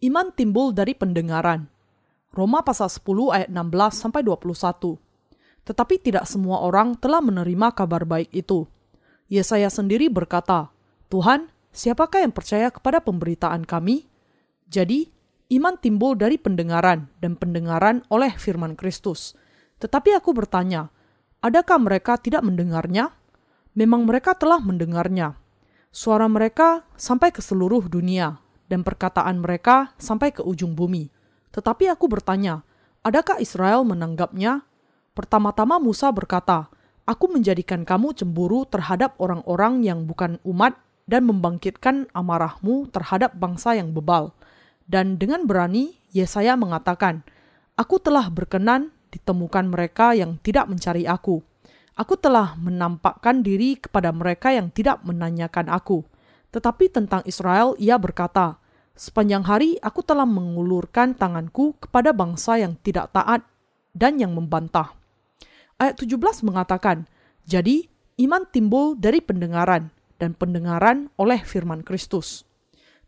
Iman timbul dari pendengaran. Roma pasal 10 ayat 16 sampai 21. Tetapi tidak semua orang telah menerima kabar baik itu. Yesaya sendiri berkata, "Tuhan, siapakah yang percaya kepada pemberitaan kami?" Jadi, iman timbul dari pendengaran dan pendengaran oleh firman Kristus. Tetapi aku bertanya, adakah mereka tidak mendengarnya? Memang mereka telah mendengarnya. Suara mereka sampai ke seluruh dunia dan perkataan mereka sampai ke ujung bumi. Tetapi aku bertanya, adakah Israel menanggapnya? Pertama-tama Musa berkata, Aku menjadikan kamu cemburu terhadap orang-orang yang bukan umat dan membangkitkan amarahmu terhadap bangsa yang bebal. Dan dengan berani, Yesaya mengatakan, Aku telah berkenan ditemukan mereka yang tidak mencari aku. Aku telah menampakkan diri kepada mereka yang tidak menanyakan aku. Tetapi tentang Israel ia berkata, Sepanjang hari aku telah mengulurkan tanganku kepada bangsa yang tidak taat dan yang membantah. Ayat 17 mengatakan, Jadi iman timbul dari pendengaran, dan pendengaran oleh firman Kristus.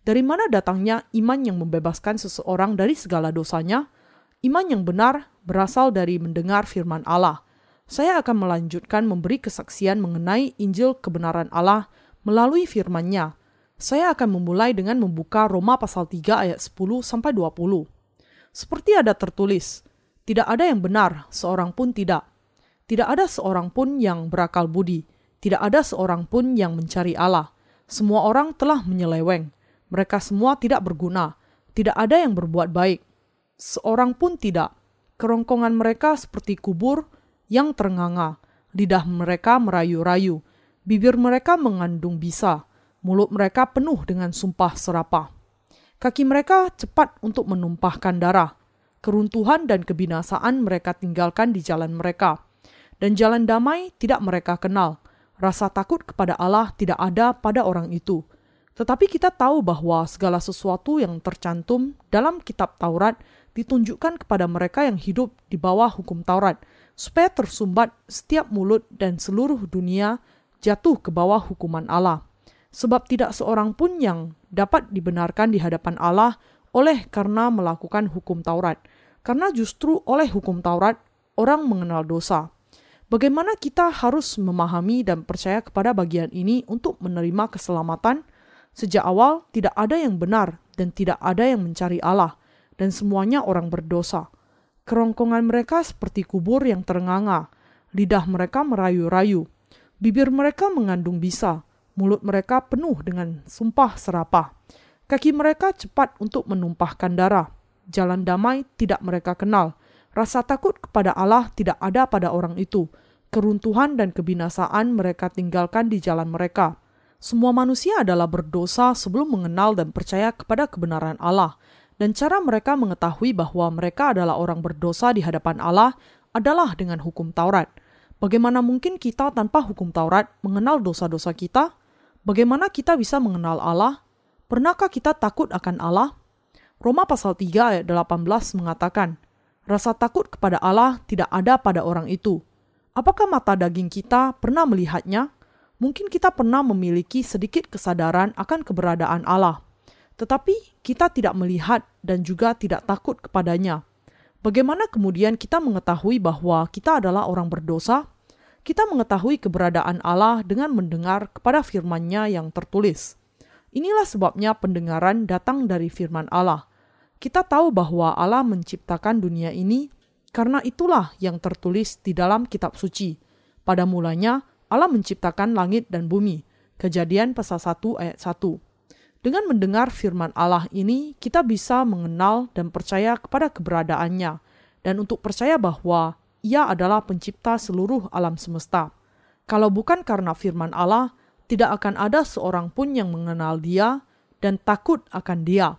Dari mana datangnya iman yang membebaskan seseorang dari segala dosanya? Iman yang benar berasal dari mendengar firman Allah. Saya akan melanjutkan memberi kesaksian mengenai Injil kebenaran Allah melalui firman-Nya saya akan memulai dengan membuka Roma pasal 3 ayat 10 sampai 20. Seperti ada tertulis, tidak ada yang benar, seorang pun tidak. Tidak ada seorang pun yang berakal budi, tidak ada seorang pun yang mencari Allah. Semua orang telah menyeleweng, mereka semua tidak berguna, tidak ada yang berbuat baik. Seorang pun tidak. Kerongkongan mereka seperti kubur yang ternganga, lidah mereka merayu-rayu, bibir mereka mengandung bisa, Mulut mereka penuh dengan sumpah serapah. Kaki mereka cepat untuk menumpahkan darah. Keruntuhan dan kebinasaan mereka tinggalkan di jalan mereka. Dan jalan damai tidak mereka kenal. Rasa takut kepada Allah tidak ada pada orang itu. Tetapi kita tahu bahwa segala sesuatu yang tercantum dalam kitab Taurat ditunjukkan kepada mereka yang hidup di bawah hukum Taurat, supaya tersumbat setiap mulut dan seluruh dunia jatuh ke bawah hukuman Allah sebab tidak seorang pun yang dapat dibenarkan di hadapan Allah oleh karena melakukan hukum Taurat. Karena justru oleh hukum Taurat, orang mengenal dosa. Bagaimana kita harus memahami dan percaya kepada bagian ini untuk menerima keselamatan? Sejak awal, tidak ada yang benar dan tidak ada yang mencari Allah, dan semuanya orang berdosa. Kerongkongan mereka seperti kubur yang terenganga, lidah mereka merayu-rayu, bibir mereka mengandung bisa, Mulut mereka penuh dengan sumpah serapah. Kaki mereka cepat untuk menumpahkan darah. Jalan damai tidak mereka kenal. Rasa takut kepada Allah tidak ada pada orang itu. Keruntuhan dan kebinasaan mereka tinggalkan di jalan mereka. Semua manusia adalah berdosa sebelum mengenal dan percaya kepada kebenaran Allah. Dan cara mereka mengetahui bahwa mereka adalah orang berdosa di hadapan Allah adalah dengan hukum Taurat. Bagaimana mungkin kita tanpa hukum Taurat mengenal dosa-dosa kita? Bagaimana kita bisa mengenal Allah? Pernahkah kita takut akan Allah? Roma pasal 3 ayat 18 mengatakan, Rasa takut kepada Allah tidak ada pada orang itu. Apakah mata daging kita pernah melihatnya? Mungkin kita pernah memiliki sedikit kesadaran akan keberadaan Allah, tetapi kita tidak melihat dan juga tidak takut kepadanya. Bagaimana kemudian kita mengetahui bahwa kita adalah orang berdosa? Kita mengetahui keberadaan Allah dengan mendengar kepada firman-Nya yang tertulis. Inilah sebabnya pendengaran datang dari firman Allah. Kita tahu bahwa Allah menciptakan dunia ini karena itulah yang tertulis di dalam kitab suci. Pada mulanya Allah menciptakan langit dan bumi. Kejadian pasal 1 ayat 1. Dengan mendengar firman Allah ini, kita bisa mengenal dan percaya kepada keberadaannya, dan untuk percaya bahwa ia adalah pencipta seluruh alam semesta. Kalau bukan karena firman Allah, tidak akan ada seorang pun yang mengenal Dia dan takut akan Dia.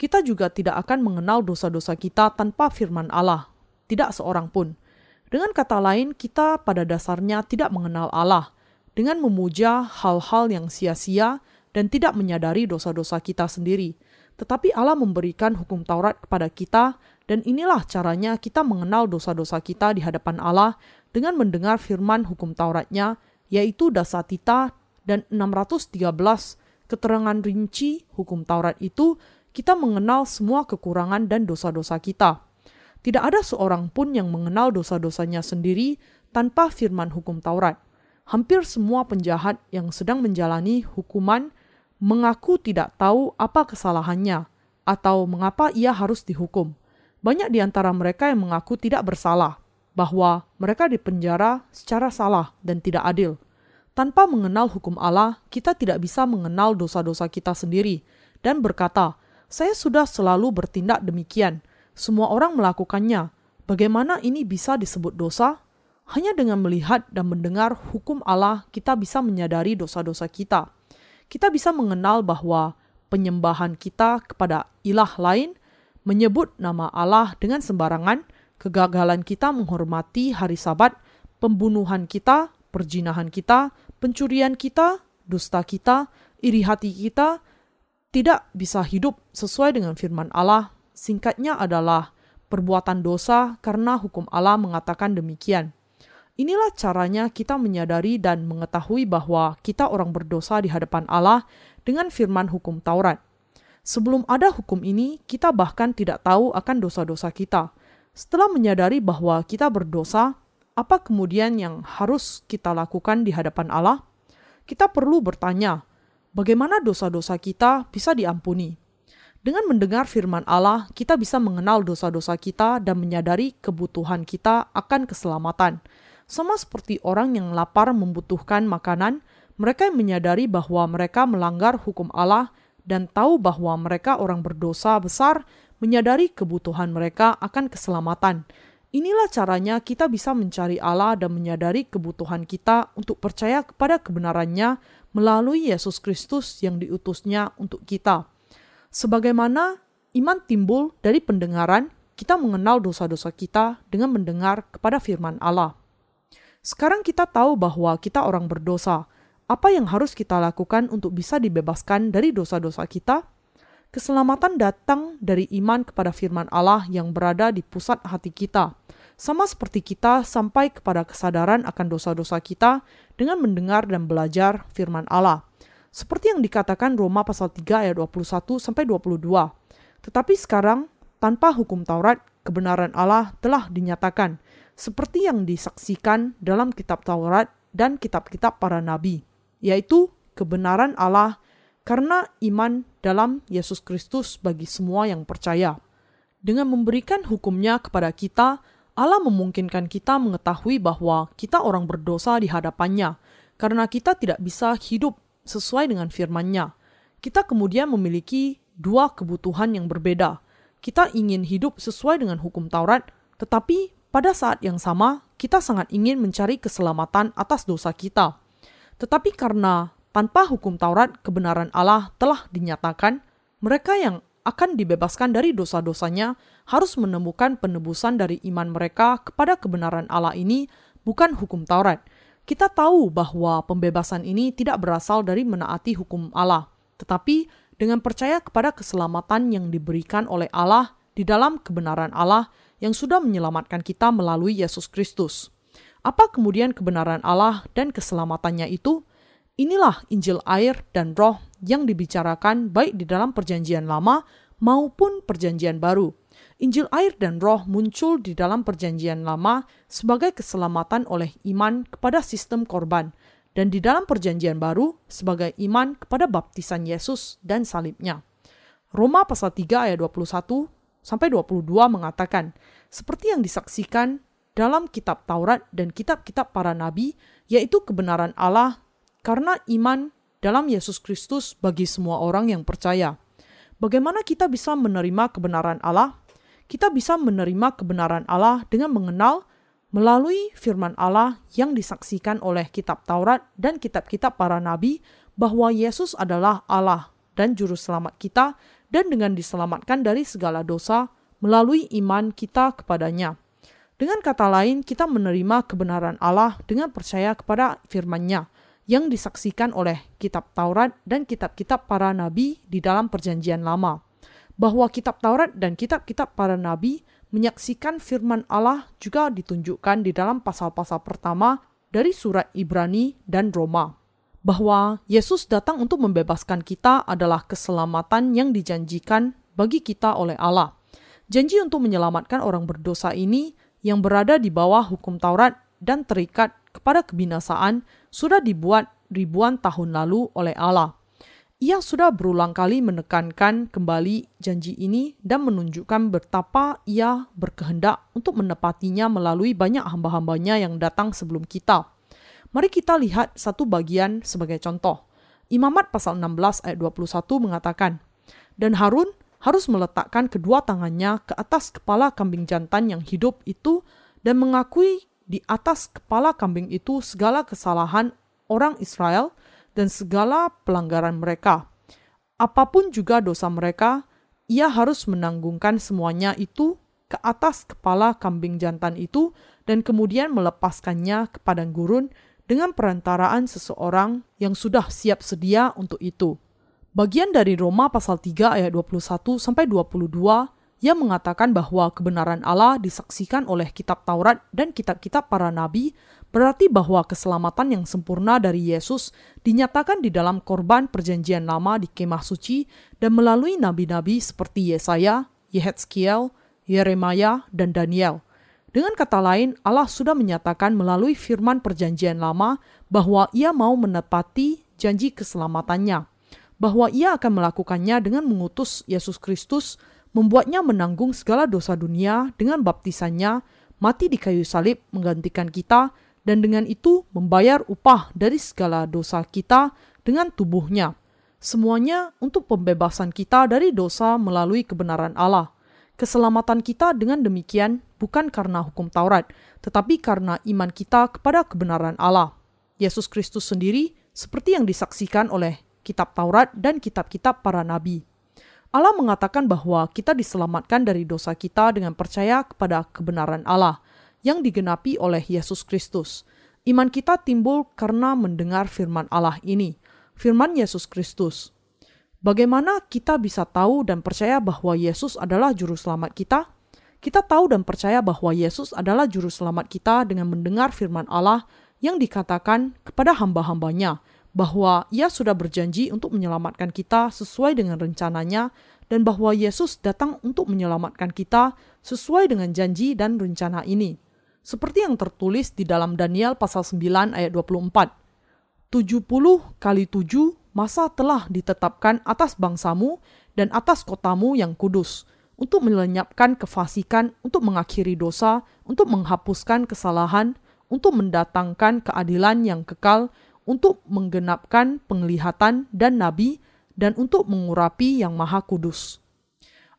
Kita juga tidak akan mengenal dosa-dosa kita tanpa firman Allah, tidak seorang pun. Dengan kata lain, kita pada dasarnya tidak mengenal Allah dengan memuja hal-hal yang sia-sia dan tidak menyadari dosa-dosa kita sendiri. Tetapi Allah memberikan hukum Taurat kepada kita dan inilah caranya kita mengenal dosa-dosa kita di hadapan Allah dengan mendengar firman hukum Tauratnya, yaitu Dasatita dan 613 keterangan rinci hukum Taurat itu kita mengenal semua kekurangan dan dosa-dosa kita. Tidak ada seorang pun yang mengenal dosa-dosanya sendiri tanpa firman hukum Taurat. Hampir semua penjahat yang sedang menjalani hukuman mengaku tidak tahu apa kesalahannya atau mengapa ia harus dihukum. Banyak di antara mereka yang mengaku tidak bersalah, bahwa mereka dipenjara secara salah dan tidak adil. Tanpa mengenal hukum Allah, kita tidak bisa mengenal dosa-dosa kita sendiri dan berkata, "Saya sudah selalu bertindak demikian. Semua orang melakukannya. Bagaimana ini bisa disebut dosa?" Hanya dengan melihat dan mendengar hukum Allah, kita bisa menyadari dosa-dosa kita. Kita bisa mengenal bahwa penyembahan kita kepada ilah lain, menyebut nama Allah dengan sembarangan, kegagalan kita menghormati hari Sabat, pembunuhan kita, perjinahan kita, pencurian kita, dusta kita, iri hati kita tidak bisa hidup sesuai dengan firman Allah. Singkatnya adalah perbuatan dosa karena hukum Allah mengatakan demikian. Inilah caranya kita menyadari dan mengetahui bahwa kita orang berdosa di hadapan Allah dengan firman hukum Taurat. Sebelum ada hukum ini, kita bahkan tidak tahu akan dosa-dosa kita. Setelah menyadari bahwa kita berdosa, apa kemudian yang harus kita lakukan di hadapan Allah? Kita perlu bertanya, bagaimana dosa-dosa kita bisa diampuni? Dengan mendengar firman Allah, kita bisa mengenal dosa-dosa kita dan menyadari kebutuhan kita akan keselamatan. Sama seperti orang yang lapar membutuhkan makanan, mereka menyadari bahwa mereka melanggar hukum Allah dan tahu bahwa mereka orang berdosa besar, menyadari kebutuhan mereka akan keselamatan Inilah caranya kita bisa mencari Allah dan menyadari kebutuhan kita untuk percaya kepada kebenarannya melalui Yesus Kristus yang diutusnya untuk kita. Sebagaimana iman timbul dari pendengaran, kita mengenal dosa-dosa kita dengan mendengar kepada firman Allah. Sekarang kita tahu bahwa kita orang berdosa. Apa yang harus kita lakukan untuk bisa dibebaskan dari dosa-dosa kita? Keselamatan datang dari iman kepada firman Allah yang berada di pusat hati kita. Sama seperti kita sampai kepada kesadaran akan dosa-dosa kita dengan mendengar dan belajar firman Allah. Seperti yang dikatakan Roma pasal 3 ayat 21 sampai 22. Tetapi sekarang tanpa hukum Taurat, kebenaran Allah telah dinyatakan seperti yang disaksikan dalam kitab Taurat dan kitab-kitab para nabi, yaitu kebenaran Allah karena iman dalam Yesus Kristus bagi semua yang percaya. Dengan memberikan hukumnya kepada kita, Allah memungkinkan kita mengetahui bahwa kita orang berdosa di hadapannya, karena kita tidak bisa hidup sesuai dengan firman-Nya. Kita kemudian memiliki dua kebutuhan yang berbeda. Kita ingin hidup sesuai dengan hukum Taurat, tetapi pada saat yang sama kita sangat ingin mencari keselamatan atas dosa kita. Tetapi karena tanpa hukum Taurat, kebenaran Allah telah dinyatakan. Mereka yang akan dibebaskan dari dosa-dosanya harus menemukan penebusan dari iman mereka kepada kebenaran Allah ini, bukan hukum Taurat. Kita tahu bahwa pembebasan ini tidak berasal dari menaati hukum Allah, tetapi dengan percaya kepada keselamatan yang diberikan oleh Allah di dalam kebenaran Allah yang sudah menyelamatkan kita melalui Yesus Kristus. Apa kemudian kebenaran Allah dan keselamatannya itu? Inilah Injil air dan roh yang dibicarakan baik di dalam perjanjian lama maupun perjanjian baru. Injil air dan roh muncul di dalam perjanjian lama sebagai keselamatan oleh iman kepada sistem korban, dan di dalam perjanjian baru sebagai iman kepada baptisan Yesus dan salibnya. Roma pasal 3 ayat 21 sampai 22 mengatakan, seperti yang disaksikan dalam kitab Taurat dan kitab-kitab para nabi, yaitu kebenaran Allah karena iman dalam Yesus Kristus bagi semua orang yang percaya. Bagaimana kita bisa menerima kebenaran Allah? Kita bisa menerima kebenaran Allah dengan mengenal melalui firman Allah yang disaksikan oleh kitab Taurat dan kitab-kitab para nabi bahwa Yesus adalah Allah dan juru selamat kita dan dengan diselamatkan dari segala dosa melalui iman kita kepadanya. Dengan kata lain, kita menerima kebenaran Allah dengan percaya kepada firman-Nya yang disaksikan oleh kitab Taurat dan kitab-kitab para nabi di dalam Perjanjian Lama, bahwa kitab Taurat dan kitab-kitab para nabi menyaksikan firman Allah juga ditunjukkan di dalam pasal-pasal pertama dari surat Ibrani dan Roma. Bahwa Yesus datang untuk membebaskan kita adalah keselamatan yang dijanjikan bagi kita oleh Allah. Janji untuk menyelamatkan orang berdosa ini yang berada di bawah hukum Taurat dan terikat kepada kebinasaan sudah dibuat ribuan tahun lalu oleh Allah. Ia sudah berulang kali menekankan kembali janji ini dan menunjukkan betapa ia berkehendak untuk menepatinya melalui banyak hamba-hambanya yang datang sebelum kita. Mari kita lihat satu bagian sebagai contoh. Imamat pasal 16 ayat 21 mengatakan, Dan Harun harus meletakkan kedua tangannya ke atas kepala kambing jantan yang hidup itu dan mengakui di atas kepala kambing itu segala kesalahan orang Israel dan segala pelanggaran mereka. Apa pun juga dosa mereka, ia harus menanggungkan semuanya itu ke atas kepala kambing jantan itu dan kemudian melepaskannya ke padang gurun dengan perantaraan seseorang yang sudah siap sedia untuk itu. Bagian dari Roma pasal 3 ayat 21 sampai 22 yang mengatakan bahwa kebenaran Allah disaksikan oleh kitab Taurat dan kitab-kitab para nabi berarti bahwa keselamatan yang sempurna dari Yesus dinyatakan di dalam korban perjanjian lama di kemah suci dan melalui nabi-nabi seperti Yesaya, Yehezkiel, Yeremia, dan Daniel. Dengan kata lain, Allah sudah menyatakan melalui firman perjanjian lama bahwa ia mau menepati janji keselamatannya, bahwa ia akan melakukannya dengan mengutus Yesus Kristus, membuatnya menanggung segala dosa dunia dengan baptisannya, mati di kayu salib menggantikan kita, dan dengan itu membayar upah dari segala dosa kita dengan tubuhnya. Semuanya untuk pembebasan kita dari dosa melalui kebenaran Allah. Keselamatan kita dengan demikian bukan karena hukum Taurat, tetapi karena iman kita kepada kebenaran Allah. Yesus Kristus sendiri seperti yang disaksikan oleh kitab Taurat dan kitab-kitab para nabi. Allah mengatakan bahwa kita diselamatkan dari dosa kita dengan percaya kepada kebenaran Allah yang digenapi oleh Yesus Kristus. Iman kita timbul karena mendengar firman Allah ini, firman Yesus Kristus. Bagaimana kita bisa tahu dan percaya bahwa Yesus adalah juru selamat kita? Kita tahu dan percaya bahwa Yesus adalah juru selamat kita dengan mendengar firman Allah yang dikatakan kepada hamba-hambanya bahwa ia sudah berjanji untuk menyelamatkan kita sesuai dengan rencananya dan bahwa Yesus datang untuk menyelamatkan kita sesuai dengan janji dan rencana ini. Seperti yang tertulis di dalam Daniel pasal 9 ayat 24. 70 kali 7 masa telah ditetapkan atas bangsamu dan atas kotamu yang kudus, untuk melenyapkan kefasikan, untuk mengakhiri dosa, untuk menghapuskan kesalahan, untuk mendatangkan keadilan yang kekal, untuk menggenapkan penglihatan dan nabi, dan untuk mengurapi yang maha kudus.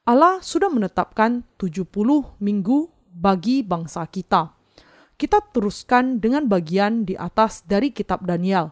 Allah sudah menetapkan 70 minggu bagi bangsa kita kita teruskan dengan bagian di atas dari kitab Daniel.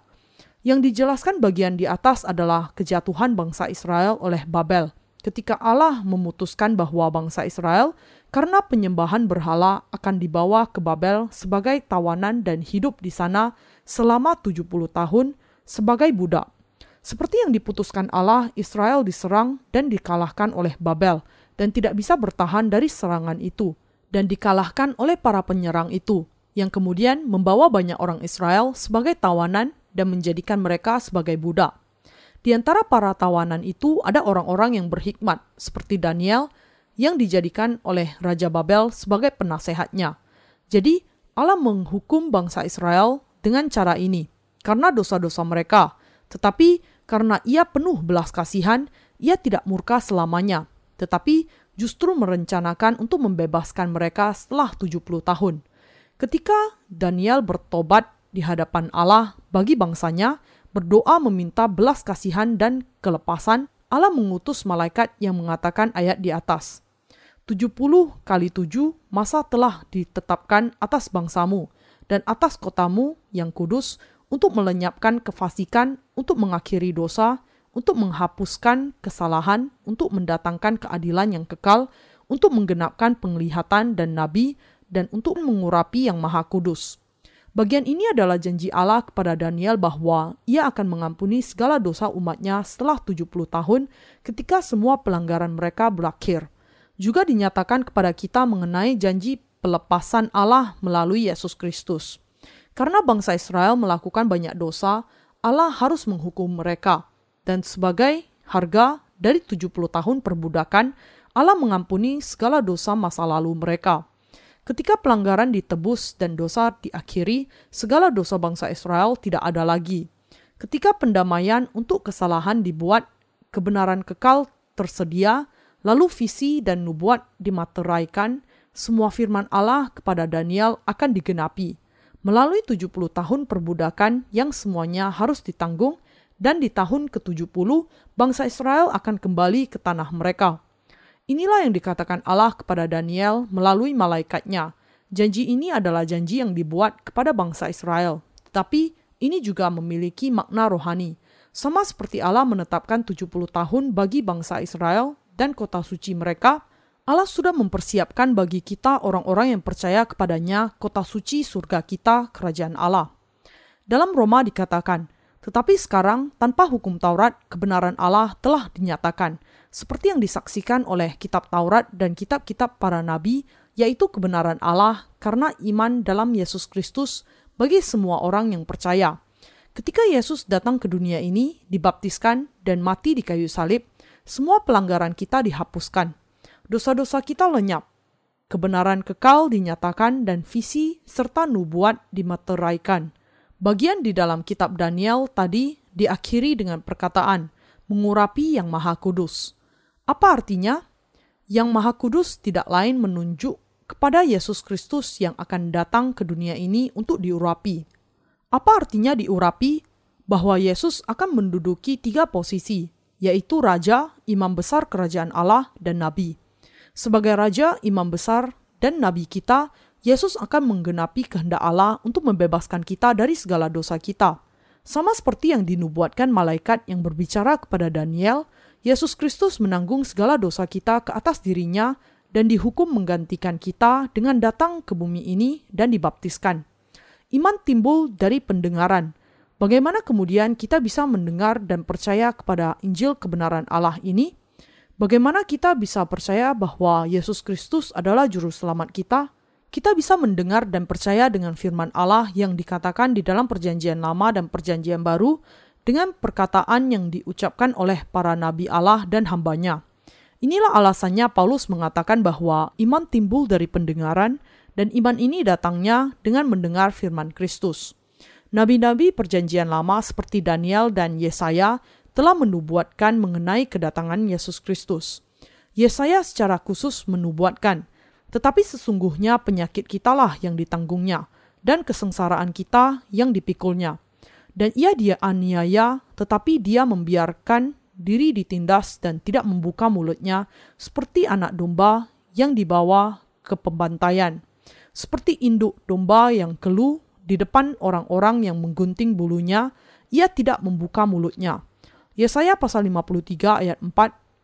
Yang dijelaskan bagian di atas adalah kejatuhan bangsa Israel oleh Babel. Ketika Allah memutuskan bahwa bangsa Israel karena penyembahan berhala akan dibawa ke Babel sebagai tawanan dan hidup di sana selama 70 tahun sebagai budak. Seperti yang diputuskan Allah, Israel diserang dan dikalahkan oleh Babel dan tidak bisa bertahan dari serangan itu dan dikalahkan oleh para penyerang itu yang kemudian membawa banyak orang Israel sebagai tawanan dan menjadikan mereka sebagai budak. Di antara para tawanan itu ada orang-orang yang berhikmat, seperti Daniel, yang dijadikan oleh Raja Babel sebagai penasehatnya. Jadi, Allah menghukum bangsa Israel dengan cara ini, karena dosa-dosa mereka. Tetapi, karena ia penuh belas kasihan, ia tidak murka selamanya, tetapi justru merencanakan untuk membebaskan mereka setelah 70 tahun. Ketika Daniel bertobat di hadapan Allah bagi bangsanya, berdoa meminta belas kasihan dan kelepasan, Allah mengutus malaikat yang mengatakan ayat di atas. 70 kali 7 masa telah ditetapkan atas bangsamu dan atas kotamu yang kudus untuk melenyapkan kefasikan, untuk mengakhiri dosa, untuk menghapuskan kesalahan, untuk mendatangkan keadilan yang kekal, untuk menggenapkan penglihatan dan nabi, dan untuk mengurapi yang maha kudus. Bagian ini adalah janji Allah kepada Daniel bahwa ia akan mengampuni segala dosa umatnya setelah 70 tahun ketika semua pelanggaran mereka berakhir. Juga dinyatakan kepada kita mengenai janji pelepasan Allah melalui Yesus Kristus. Karena bangsa Israel melakukan banyak dosa, Allah harus menghukum mereka. Dan sebagai harga dari 70 tahun perbudakan, Allah mengampuni segala dosa masa lalu mereka. Ketika pelanggaran ditebus dan dosa diakhiri, segala dosa bangsa Israel tidak ada lagi. Ketika pendamaian untuk kesalahan dibuat, kebenaran kekal tersedia, lalu visi dan nubuat dimateraikan, semua firman Allah kepada Daniel akan digenapi. Melalui 70 tahun perbudakan yang semuanya harus ditanggung, dan di tahun ke-70, bangsa Israel akan kembali ke tanah mereka. Inilah yang dikatakan Allah kepada Daniel melalui malaikatnya. Janji ini adalah janji yang dibuat kepada bangsa Israel. Tetapi ini juga memiliki makna rohani. Sama seperti Allah menetapkan 70 tahun bagi bangsa Israel dan kota suci mereka, Allah sudah mempersiapkan bagi kita orang-orang yang percaya kepadanya kota suci surga kita, kerajaan Allah. Dalam Roma dikatakan, tetapi sekarang tanpa hukum Taurat, kebenaran Allah telah dinyatakan, seperti yang disaksikan oleh kitab Taurat dan kitab-kitab para nabi, yaitu kebenaran Allah karena iman dalam Yesus Kristus bagi semua orang yang percaya. Ketika Yesus datang ke dunia ini, dibaptiskan dan mati di kayu salib, semua pelanggaran kita dihapuskan. Dosa-dosa kita lenyap. Kebenaran kekal dinyatakan dan visi serta nubuat dimateraikan. Bagian di dalam kitab Daniel tadi diakhiri dengan perkataan, mengurapi yang maha kudus. Apa artinya? Yang Maha Kudus tidak lain menunjuk kepada Yesus Kristus yang akan datang ke dunia ini untuk diurapi. Apa artinya diurapi? Bahwa Yesus akan menduduki tiga posisi, yaitu Raja, Imam Besar Kerajaan Allah, dan Nabi. Sebagai Raja, Imam Besar, dan Nabi kita, Yesus akan menggenapi kehendak Allah untuk membebaskan kita dari segala dosa kita. Sama seperti yang dinubuatkan malaikat yang berbicara kepada Daniel Yesus Kristus menanggung segala dosa kita ke atas dirinya dan dihukum menggantikan kita dengan datang ke bumi ini dan dibaptiskan. Iman timbul dari pendengaran. Bagaimana kemudian kita bisa mendengar dan percaya kepada Injil kebenaran Allah ini? Bagaimana kita bisa percaya bahwa Yesus Kristus adalah juru selamat kita? Kita bisa mendengar dan percaya dengan firman Allah yang dikatakan di dalam Perjanjian Lama dan Perjanjian Baru dengan perkataan yang diucapkan oleh para nabi Allah dan hambanya. Inilah alasannya Paulus mengatakan bahwa iman timbul dari pendengaran dan iman ini datangnya dengan mendengar firman Kristus. Nabi-nabi perjanjian lama seperti Daniel dan Yesaya telah menubuatkan mengenai kedatangan Yesus Kristus. Yesaya secara khusus menubuatkan, tetapi sesungguhnya penyakit kitalah yang ditanggungnya, dan kesengsaraan kita yang dipikulnya dan ia dia aniaya, tetapi dia membiarkan diri ditindas dan tidak membuka mulutnya seperti anak domba yang dibawa ke pembantaian. Seperti induk domba yang keluh di depan orang-orang yang menggunting bulunya, ia tidak membuka mulutnya. Yesaya pasal 53 ayat 4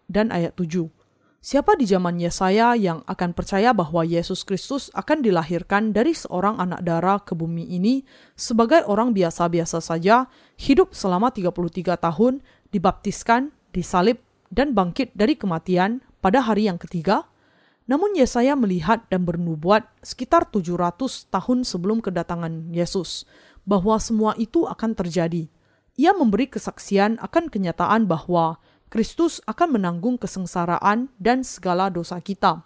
dan ayat 7. Siapa di zaman Yesaya yang akan percaya bahwa Yesus Kristus akan dilahirkan dari seorang anak darah ke bumi ini sebagai orang biasa-biasa saja, hidup selama 33 tahun, dibaptiskan, disalib, dan bangkit dari kematian pada hari yang ketiga? Namun Yesaya melihat dan bernubuat sekitar 700 tahun sebelum kedatangan Yesus bahwa semua itu akan terjadi. Ia memberi kesaksian akan kenyataan bahwa Kristus akan menanggung kesengsaraan dan segala dosa kita.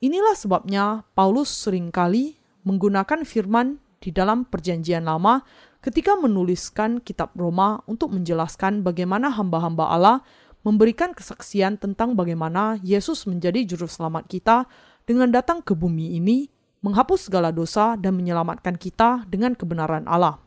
Inilah sebabnya Paulus sering kali menggunakan firman di dalam Perjanjian Lama ketika menuliskan kitab Roma untuk menjelaskan bagaimana hamba-hamba Allah memberikan kesaksian tentang bagaimana Yesus menjadi juru selamat kita dengan datang ke bumi ini, menghapus segala dosa dan menyelamatkan kita dengan kebenaran Allah.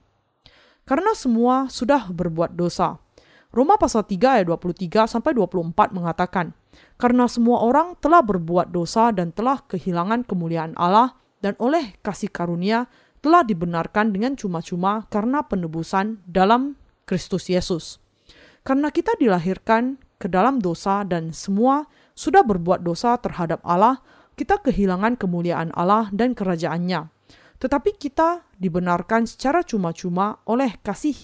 Karena semua sudah berbuat dosa, Roma pasal 3 ayat 23 sampai 24 mengatakan, "Karena semua orang telah berbuat dosa dan telah kehilangan kemuliaan Allah dan oleh kasih karunia telah dibenarkan dengan cuma-cuma karena penebusan dalam Kristus Yesus." Karena kita dilahirkan ke dalam dosa dan semua sudah berbuat dosa terhadap Allah, kita kehilangan kemuliaan Allah dan kerajaannya. Tetapi kita dibenarkan secara cuma-cuma oleh kasih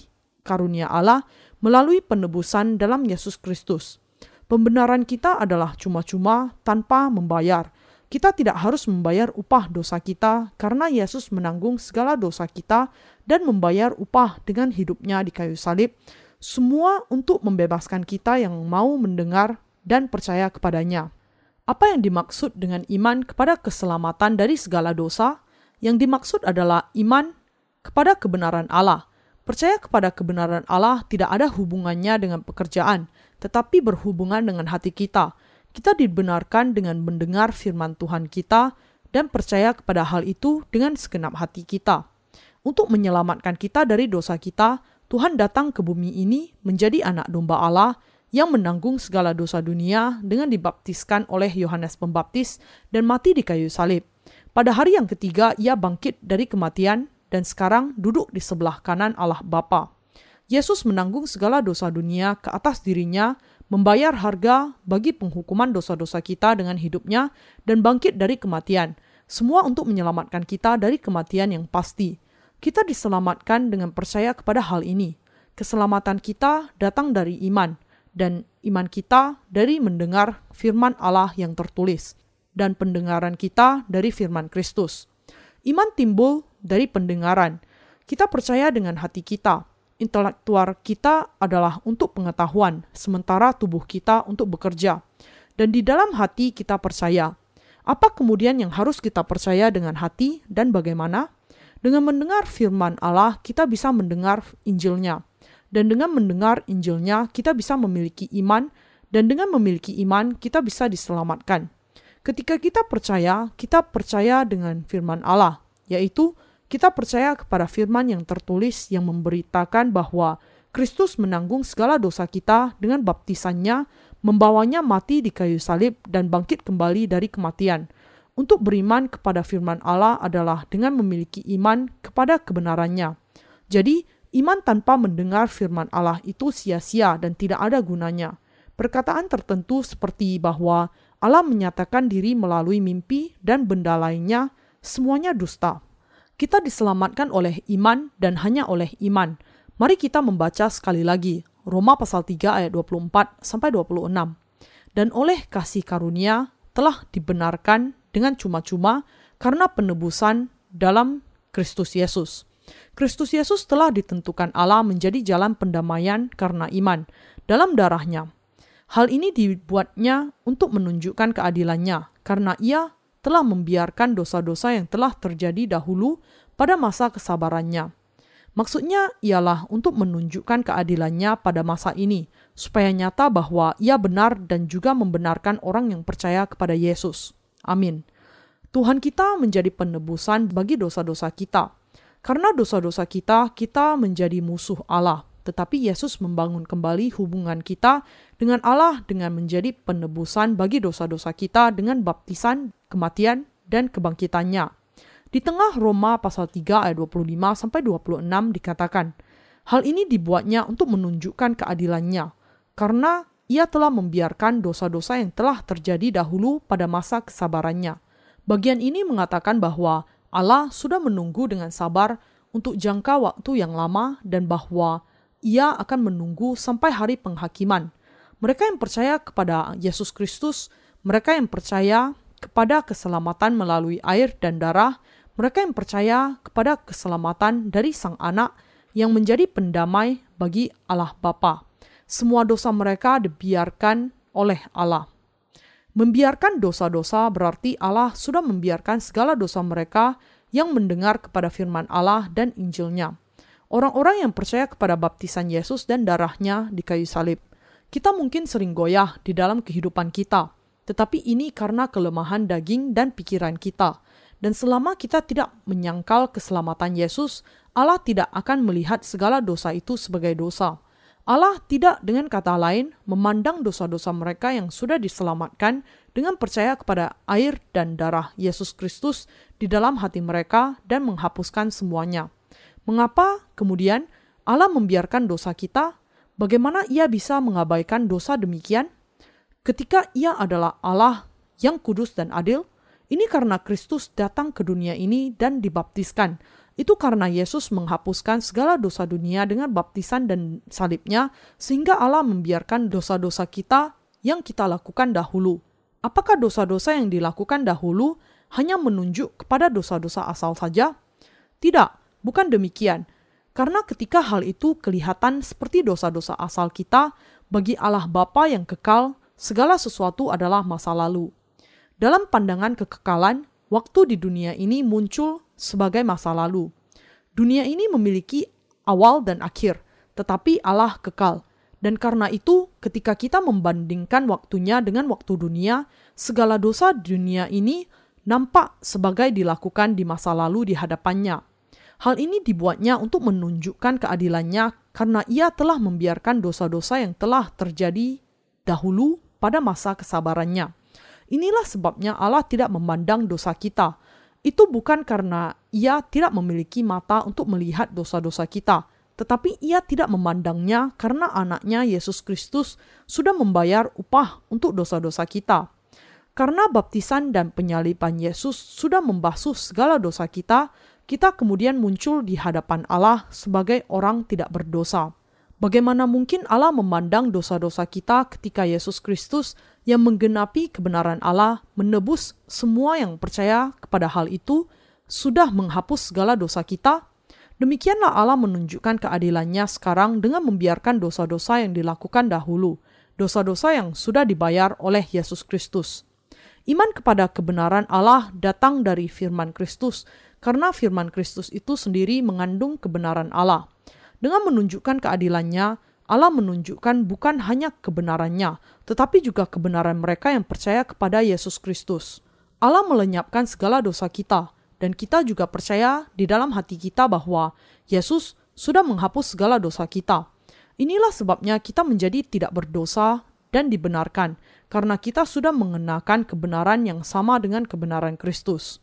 karunia Allah melalui penebusan dalam Yesus Kristus. Pembenaran kita adalah cuma-cuma tanpa membayar. Kita tidak harus membayar upah dosa kita karena Yesus menanggung segala dosa kita dan membayar upah dengan hidupnya di kayu salib. Semua untuk membebaskan kita yang mau mendengar dan percaya kepadanya. Apa yang dimaksud dengan iman kepada keselamatan dari segala dosa? Yang dimaksud adalah iman kepada kebenaran Allah. Percaya kepada kebenaran Allah tidak ada hubungannya dengan pekerjaan, tetapi berhubungan dengan hati kita. Kita dibenarkan dengan mendengar firman Tuhan kita dan percaya kepada hal itu dengan segenap hati kita. Untuk menyelamatkan kita dari dosa kita, Tuhan datang ke bumi ini menjadi anak domba Allah yang menanggung segala dosa dunia dengan dibaptiskan oleh Yohanes Pembaptis dan mati di kayu salib. Pada hari yang ketiga, ia bangkit dari kematian dan sekarang duduk di sebelah kanan Allah Bapa. Yesus menanggung segala dosa dunia ke atas dirinya, membayar harga bagi penghukuman dosa-dosa kita dengan hidupnya, dan bangkit dari kematian. Semua untuk menyelamatkan kita dari kematian yang pasti. Kita diselamatkan dengan percaya kepada hal ini. Keselamatan kita datang dari iman dan iman kita dari mendengar firman Allah yang tertulis, dan pendengaran kita dari firman Kristus. Iman timbul dari pendengaran. Kita percaya dengan hati kita. Intelektual kita adalah untuk pengetahuan, sementara tubuh kita untuk bekerja. Dan di dalam hati kita percaya. Apa kemudian yang harus kita percaya dengan hati dan bagaimana? Dengan mendengar firman Allah, kita bisa mendengar Injilnya dan dengan mendengar Injilnya kita bisa memiliki iman, dan dengan memiliki iman kita bisa diselamatkan. Ketika kita percaya, kita percaya dengan firman Allah, yaitu kita percaya kepada firman yang tertulis yang memberitakan bahwa Kristus menanggung segala dosa kita dengan baptisannya, membawanya mati di kayu salib dan bangkit kembali dari kematian. Untuk beriman kepada firman Allah adalah dengan memiliki iman kepada kebenarannya. Jadi, Iman tanpa mendengar firman Allah itu sia-sia dan tidak ada gunanya. Perkataan tertentu seperti bahwa Allah menyatakan diri melalui mimpi dan benda lainnya, semuanya dusta. Kita diselamatkan oleh iman dan hanya oleh iman. Mari kita membaca sekali lagi Roma pasal 3 ayat 24 sampai 26. Dan oleh kasih karunia telah dibenarkan dengan cuma-cuma karena penebusan dalam Kristus Yesus. Kristus Yesus telah ditentukan Allah menjadi jalan pendamaian karena iman dalam darahnya. Hal ini dibuatnya untuk menunjukkan keadilannya, karena ia telah membiarkan dosa-dosa yang telah terjadi dahulu pada masa kesabarannya. Maksudnya ialah untuk menunjukkan keadilannya pada masa ini, supaya nyata bahwa ia benar dan juga membenarkan orang yang percaya kepada Yesus. Amin. Tuhan kita menjadi penebusan bagi dosa-dosa kita karena dosa-dosa kita, kita menjadi musuh Allah. Tetapi Yesus membangun kembali hubungan kita dengan Allah dengan menjadi penebusan bagi dosa-dosa kita dengan baptisan, kematian, dan kebangkitannya. Di tengah Roma pasal 3 ayat 25 sampai 26 dikatakan, hal ini dibuatnya untuk menunjukkan keadilannya, karena ia telah membiarkan dosa-dosa yang telah terjadi dahulu pada masa kesabarannya. Bagian ini mengatakan bahwa Allah sudah menunggu dengan sabar untuk jangka waktu yang lama dan bahwa ia akan menunggu sampai hari penghakiman. Mereka yang percaya kepada Yesus Kristus, mereka yang percaya kepada keselamatan melalui air dan darah, mereka yang percaya kepada keselamatan dari Sang Anak yang menjadi pendamai bagi Allah Bapa. Semua dosa mereka dibiarkan oleh Allah. Membiarkan dosa-dosa berarti Allah sudah membiarkan segala dosa mereka yang mendengar kepada firman Allah dan Injilnya. Orang-orang yang percaya kepada baptisan Yesus dan darahnya di kayu salib. Kita mungkin sering goyah di dalam kehidupan kita, tetapi ini karena kelemahan daging dan pikiran kita. Dan selama kita tidak menyangkal keselamatan Yesus, Allah tidak akan melihat segala dosa itu sebagai dosa Allah tidak dengan kata lain memandang dosa-dosa mereka yang sudah diselamatkan dengan percaya kepada air dan darah Yesus Kristus di dalam hati mereka dan menghapuskan semuanya. Mengapa kemudian Allah membiarkan dosa kita? Bagaimana ia bisa mengabaikan dosa demikian? Ketika ia adalah Allah yang kudus dan adil, ini karena Kristus datang ke dunia ini dan dibaptiskan, itu karena Yesus menghapuskan segala dosa dunia dengan baptisan dan salibnya, sehingga Allah membiarkan dosa-dosa kita yang kita lakukan dahulu. Apakah dosa-dosa yang dilakukan dahulu hanya menunjuk kepada dosa-dosa asal saja? Tidak, bukan demikian. Karena ketika hal itu kelihatan seperti dosa-dosa asal kita, bagi Allah Bapa yang kekal, segala sesuatu adalah masa lalu. Dalam pandangan kekekalan, waktu di dunia ini muncul sebagai masa lalu. Dunia ini memiliki awal dan akhir, tetapi Allah kekal. Dan karena itu, ketika kita membandingkan waktunya dengan waktu dunia, segala dosa dunia ini nampak sebagai dilakukan di masa lalu di hadapannya. Hal ini dibuatnya untuk menunjukkan keadilannya karena ia telah membiarkan dosa-dosa yang telah terjadi dahulu pada masa kesabarannya. Inilah sebabnya Allah tidak memandang dosa kita. Itu bukan karena ia tidak memiliki mata untuk melihat dosa-dosa kita, tetapi ia tidak memandangnya karena anaknya Yesus Kristus sudah membayar upah untuk dosa-dosa kita. Karena baptisan dan penyaliban Yesus sudah membasuh segala dosa kita, kita kemudian muncul di hadapan Allah sebagai orang tidak berdosa. Bagaimana mungkin Allah memandang dosa-dosa kita ketika Yesus Kristus yang menggenapi kebenaran Allah menebus semua yang percaya kepada hal itu sudah menghapus segala dosa kita? Demikianlah Allah menunjukkan keadilannya sekarang dengan membiarkan dosa-dosa yang dilakukan dahulu, dosa-dosa yang sudah dibayar oleh Yesus Kristus. Iman kepada kebenaran Allah datang dari firman Kristus karena firman Kristus itu sendiri mengandung kebenaran Allah. Dengan menunjukkan keadilannya, Allah menunjukkan bukan hanya kebenarannya, tetapi juga kebenaran mereka yang percaya kepada Yesus Kristus. Allah melenyapkan segala dosa kita, dan kita juga percaya di dalam hati kita bahwa Yesus sudah menghapus segala dosa kita. Inilah sebabnya kita menjadi tidak berdosa dan dibenarkan, karena kita sudah mengenakan kebenaran yang sama dengan kebenaran Kristus.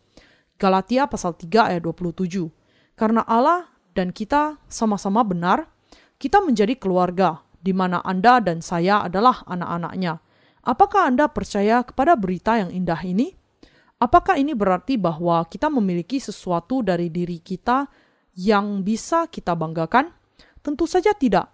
Galatia pasal 3 ayat 27. Karena Allah dan kita sama-sama benar, kita menjadi keluarga di mana Anda dan saya adalah anak-anaknya. Apakah Anda percaya kepada berita yang indah ini? Apakah ini berarti bahwa kita memiliki sesuatu dari diri kita yang bisa kita banggakan? Tentu saja tidak.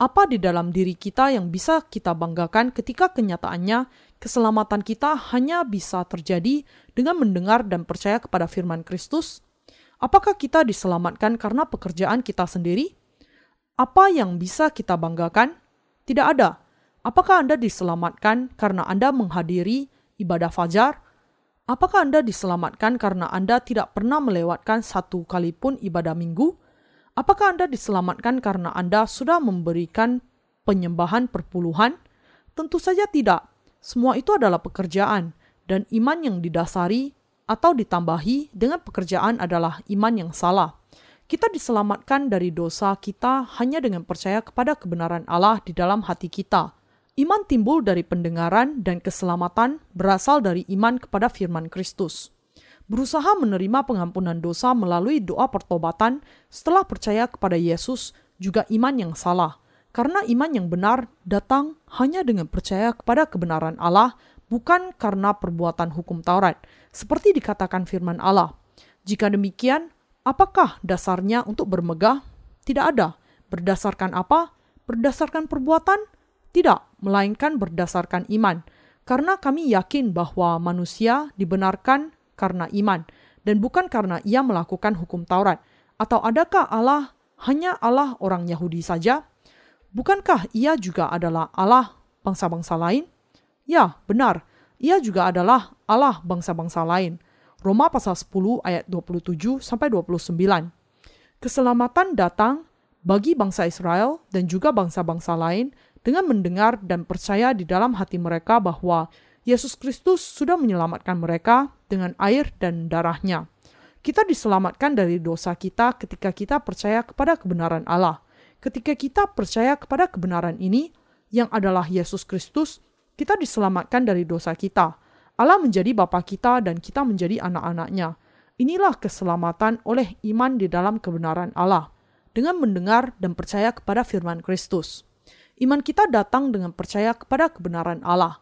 Apa di dalam diri kita yang bisa kita banggakan ketika kenyataannya keselamatan kita hanya bisa terjadi dengan mendengar dan percaya kepada firman Kristus? Apakah kita diselamatkan karena pekerjaan kita sendiri? Apa yang bisa kita banggakan? Tidak ada. Apakah Anda diselamatkan karena Anda menghadiri ibadah fajar? Apakah Anda diselamatkan karena Anda tidak pernah melewatkan satu kali pun ibadah minggu? Apakah Anda diselamatkan karena Anda sudah memberikan penyembahan perpuluhan? Tentu saja tidak. Semua itu adalah pekerjaan, dan iman yang didasari atau ditambahi dengan pekerjaan adalah iman yang salah. Kita diselamatkan dari dosa kita hanya dengan percaya kepada kebenaran Allah di dalam hati kita. Iman timbul dari pendengaran dan keselamatan berasal dari iman kepada firman Kristus. Berusaha menerima pengampunan dosa melalui doa pertobatan setelah percaya kepada Yesus juga iman yang salah karena iman yang benar datang hanya dengan percaya kepada kebenaran Allah, bukan karena perbuatan hukum Taurat, seperti dikatakan firman Allah. Jika demikian, apakah dasarnya untuk bermegah? Tidak ada. Berdasarkan apa? Berdasarkan perbuatan? Tidak, melainkan berdasarkan iman. Karena kami yakin bahwa manusia dibenarkan karena iman, dan bukan karena ia melakukan hukum Taurat. Atau adakah Allah hanya Allah orang Yahudi saja? Bukankah ia juga adalah Allah bangsa-bangsa lain? Ya, benar. Ia juga adalah Allah bangsa-bangsa lain. Roma pasal 10 ayat 27 sampai 29. Keselamatan datang bagi bangsa Israel dan juga bangsa-bangsa lain dengan mendengar dan percaya di dalam hati mereka bahwa Yesus Kristus sudah menyelamatkan mereka dengan air dan darahnya. Kita diselamatkan dari dosa kita ketika kita percaya kepada kebenaran Allah. Ketika kita percaya kepada kebenaran ini, yang adalah Yesus Kristus, kita diselamatkan dari dosa kita. Allah menjadi Bapa kita dan kita menjadi anak-anaknya. Inilah keselamatan oleh iman di dalam kebenaran Allah, dengan mendengar dan percaya kepada firman Kristus. Iman kita datang dengan percaya kepada kebenaran Allah.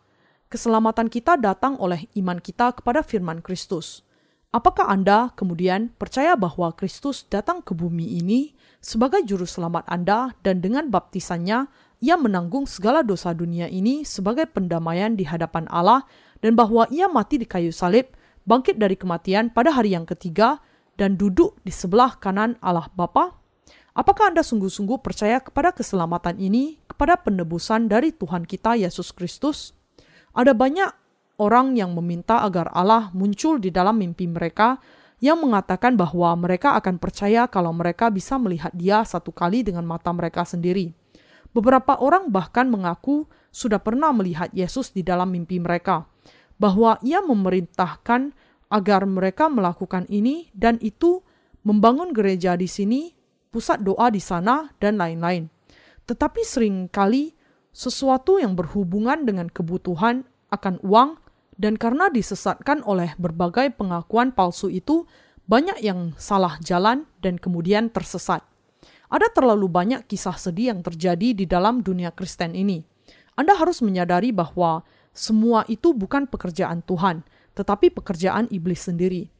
Keselamatan kita datang oleh iman kita kepada firman Kristus. Apakah Anda kemudian percaya bahwa Kristus datang ke bumi ini sebagai juru selamat Anda dan dengan baptisannya ia menanggung segala dosa dunia ini sebagai pendamaian di hadapan Allah dan bahwa ia mati di kayu salib, bangkit dari kematian pada hari yang ketiga dan duduk di sebelah kanan Allah Bapa? Apakah Anda sungguh-sungguh percaya kepada keselamatan ini, kepada penebusan dari Tuhan kita Yesus Kristus? Ada banyak orang yang meminta agar Allah muncul di dalam mimpi mereka yang mengatakan bahwa mereka akan percaya kalau mereka bisa melihat Dia satu kali dengan mata mereka sendiri. Beberapa orang bahkan mengaku sudah pernah melihat Yesus di dalam mimpi mereka, bahwa Ia memerintahkan agar mereka melakukan ini dan itu, membangun gereja di sini, pusat doa di sana, dan lain-lain. Tetapi sering kali sesuatu yang berhubungan dengan kebutuhan akan uang dan karena disesatkan oleh berbagai pengakuan palsu itu, banyak yang salah jalan dan kemudian tersesat. Ada terlalu banyak kisah sedih yang terjadi di dalam dunia Kristen ini. Anda harus menyadari bahwa semua itu bukan pekerjaan Tuhan, tetapi pekerjaan iblis sendiri.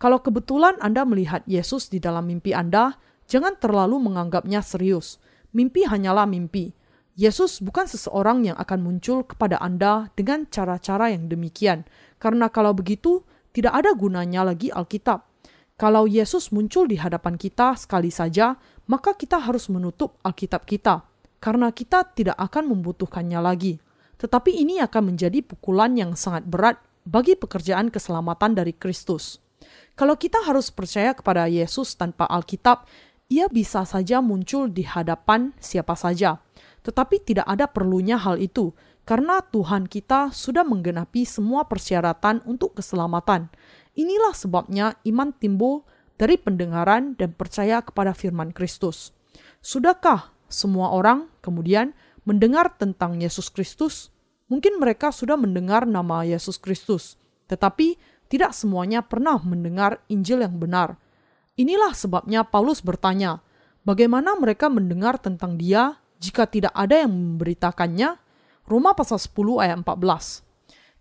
Kalau kebetulan Anda melihat Yesus di dalam mimpi Anda, jangan terlalu menganggapnya serius. Mimpi hanyalah mimpi Yesus bukan seseorang yang akan muncul kepada Anda dengan cara-cara yang demikian, karena kalau begitu tidak ada gunanya lagi Alkitab. Kalau Yesus muncul di hadapan kita sekali saja, maka kita harus menutup Alkitab kita, karena kita tidak akan membutuhkannya lagi. Tetapi ini akan menjadi pukulan yang sangat berat bagi pekerjaan keselamatan dari Kristus. Kalau kita harus percaya kepada Yesus tanpa Alkitab, ia bisa saja muncul di hadapan siapa saja tetapi tidak ada perlunya hal itu, karena Tuhan kita sudah menggenapi semua persyaratan untuk keselamatan. Inilah sebabnya iman timbul dari pendengaran dan percaya kepada firman Kristus. Sudahkah semua orang kemudian mendengar tentang Yesus Kristus? Mungkin mereka sudah mendengar nama Yesus Kristus, tetapi tidak semuanya pernah mendengar Injil yang benar. Inilah sebabnya Paulus bertanya, bagaimana mereka mendengar tentang Dia jika tidak ada yang memberitakannya, Roma pasal 10 ayat 14.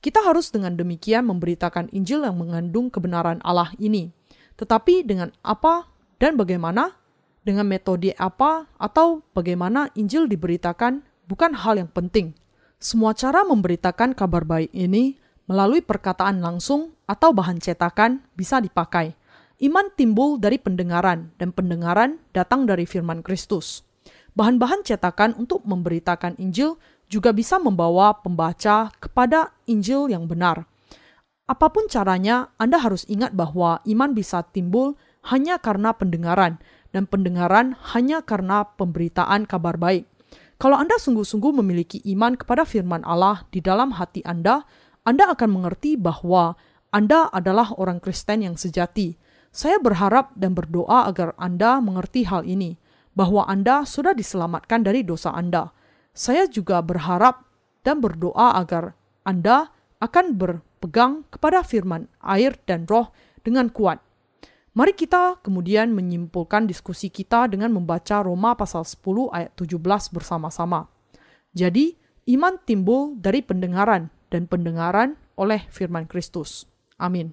Kita harus dengan demikian memberitakan Injil yang mengandung kebenaran Allah ini. Tetapi dengan apa dan bagaimana, dengan metode apa atau bagaimana Injil diberitakan bukan hal yang penting. Semua cara memberitakan kabar baik ini melalui perkataan langsung atau bahan cetakan bisa dipakai. Iman timbul dari pendengaran dan pendengaran datang dari firman Kristus. Bahan-bahan cetakan untuk memberitakan Injil juga bisa membawa pembaca kepada Injil yang benar. Apa pun caranya, Anda harus ingat bahwa iman bisa timbul hanya karena pendengaran, dan pendengaran hanya karena pemberitaan kabar baik. Kalau Anda sungguh-sungguh memiliki iman kepada firman Allah di dalam hati Anda, Anda akan mengerti bahwa Anda adalah orang Kristen yang sejati. Saya berharap dan berdoa agar Anda mengerti hal ini bahwa Anda sudah diselamatkan dari dosa Anda. Saya juga berharap dan berdoa agar Anda akan berpegang kepada firman air dan roh dengan kuat. Mari kita kemudian menyimpulkan diskusi kita dengan membaca Roma pasal 10 ayat 17 bersama-sama. Jadi, iman timbul dari pendengaran dan pendengaran oleh firman Kristus. Amin.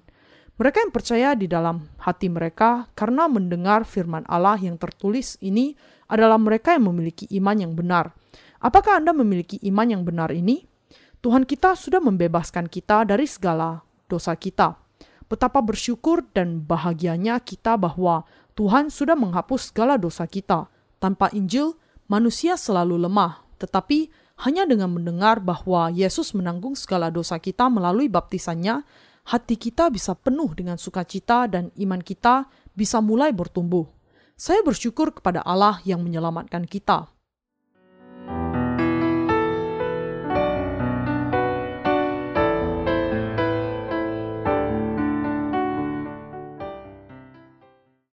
Mereka yang percaya di dalam hati mereka karena mendengar firman Allah yang tertulis ini adalah mereka yang memiliki iman yang benar. Apakah Anda memiliki iman yang benar ini? Tuhan kita sudah membebaskan kita dari segala dosa kita. Betapa bersyukur dan bahagianya kita bahwa Tuhan sudah menghapus segala dosa kita. Tanpa Injil, manusia selalu lemah, tetapi hanya dengan mendengar bahwa Yesus menanggung segala dosa kita melalui baptisannya, hati kita bisa penuh dengan sukacita dan iman kita bisa mulai bertumbuh. Saya bersyukur kepada Allah yang menyelamatkan kita.